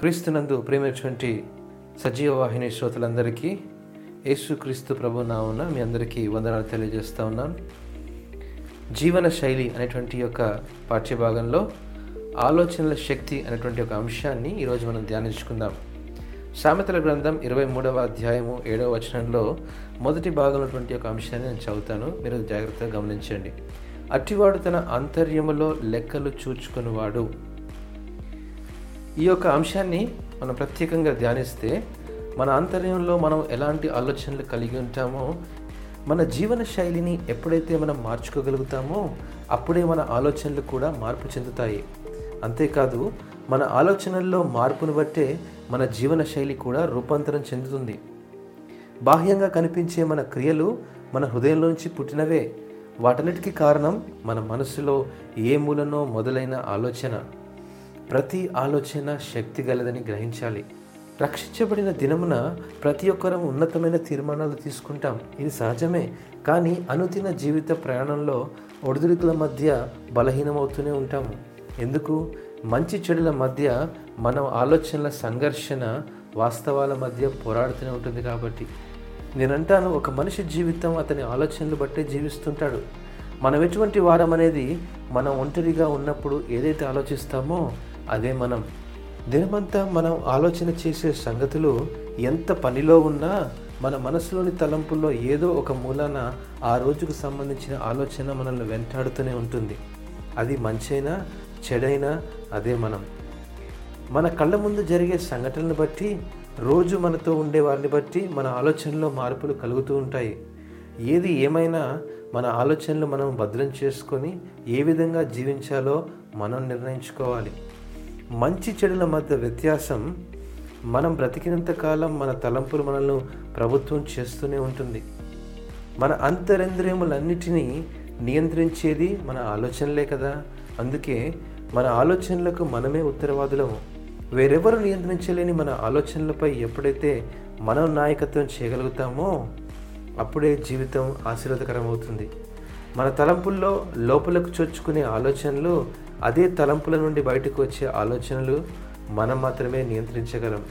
క్రీస్తునందు ప్రేమించినటువంటి సజీవ వాహిని శ్రోతలందరికీ యేసుక్రీస్తు ప్రభు నామున మీ అందరికీ వందనాలు తెలియజేస్తూ ఉన్నాను. జీవన శైలి అనేటువంటి యొక్క పాఠ్యభాగంలో ఆలోచనల శక్తి అనేటువంటి ఒక అంశాన్ని ఈరోజు మనం ధ్యానించుకుందాం. సామెతల గ్రంథం ఇరవై మూడవ అధ్యాయము ఏడవ వచనంలో మొదటి భాగంలో ఒక అంశాన్ని నేను చదువుతాను. మీరు జాగ్రత్తగా గమనించండి. అట్టివాడు తన అంతర్యములో లెక్కలు చూచుకునివాడు. ఈ యొక్క అంశాన్ని మనం ప్రత్యేకంగా ధ్యానిస్తే మన ఆంతర్యంలో మనం ఎలాంటి ఆలోచనలు కలిగి ఉంటామో మన జీవన శైలిని ఎప్పుడైతే మనం మార్చుకోగలుగుతామో అప్పుడే మన ఆలోచనలు కూడా మార్పు చెందుతాయి. అంతేకాదు మన ఆలోచనల్లో మార్పును బట్టే మన జీవన శైలి కూడా రూపాంతరం చెందుతుంది. బాహ్యంగా కనిపించే మన క్రియలు మన హృదయంలోంచి పుట్టినవే. వాటన్నిటికీ కారణం మన మనసులో ఏ మూలనో మొదలైన ఆలోచన. ప్రతి ఆలోచన శక్తి గలదని గ్రహించాలి. రక్షించబడిన దినమున ప్రతి ఒక్కరం ఉన్నతమైన తీర్మానాలు తీసుకుంటాం. ఇది సహజమే. కానీ అనుదిన జీవిత ప్రయాణంలో ఒడిదుడుకుల మధ్య బలహీనమవుతూనే ఉంటాము ఎందుకు? మంచి చెడుల మధ్య మనం ఆలోచనల సంఘర్షణ వాస్తవాల మధ్య పోరాడుతూనే ఉంటుంది కాబట్టి. నేనంటాను ఒక మనిషి జీవితం అతని ఆలోచనలు బట్టే జీవిస్తుంటాడు. మనం ఎటువంటి వారం అనేది మనం ఒంటరిగా ఉన్నప్పుడు ఏదైతే ఆలోచిస్తామో అదే మనం దినమంతా మనం ఆలోచన చేసే సంగతులు ఎంత పనిలో ఉన్నా మన మనసులోని తలంపుల్లో ఏదో ఒక మూలాన ఆ రోజుకు సంబంధించిన ఆలోచన మనల్ని వెంటాడుతూనే ఉంటుంది. అది మంచైనా చెడైనా అదే మనం. మన కళ్ళ ముందు జరిగే సంఘటనలను బట్టి రోజు మనతో ఉండే వారిని బట్టి మన ఆలోచనలో మార్పులు కలుగుతూ ఉంటాయి. ఏది ఏమైనా మన ఆలోచనలు మనం భద్రం చేసుకొని ఏ విధంగా జీవించాలో మనం నిర్ణయించుకోవాలి. మంచి చెడుల మధ్య వ్యత్యాసం మనం బ్రతికినంత కాలం మన తలంపులు మనల్ని ప్రభుత్వం చేస్తూనే ఉంటుంది. మన అంతరింద్రియములన్నిటినీ నియంత్రించేది మన ఆలోచనలే కదా. అందుకే మన ఆలోచనలకు మనమే ఉత్తరవాదులము వేరెవరు నియంత్రించలేని మన ఆలోచనలపై ఎప్పుడైతే మనం నాయకత్వం చేయగలుగుతామో అప్పుడే జీవితం ఆశీర్వాదకరం అవుతుంది మన తలంపుల్లో లోపలకు చొచ్చుకునే ఆలోచనలు అదే తలంపుల నుండి బయటకు వచ్చే ఆలోచనలు మనం మాత్రమే నియంత్రించగలం.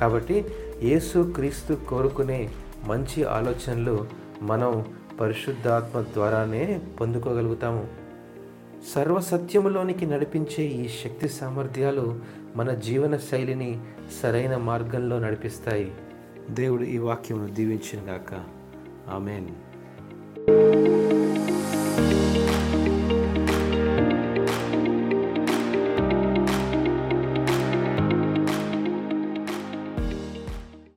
కాబట్టి యేసు క్రీస్తు కోరుకునే మంచి ఆలోచనలు మనం పరిశుద్ధాత్మ ద్వారానే పొందుకోగలుగుతాము. సర్వసత్యములోనికి నడిపించే ఈ శక్తి సామర్థ్యాలు మన జీవన శైలిని సరైన మార్గంలో నడిపిస్తాయి. దేవుడు ఈ వాక్యమును దీవించిందాక ఆమెన్.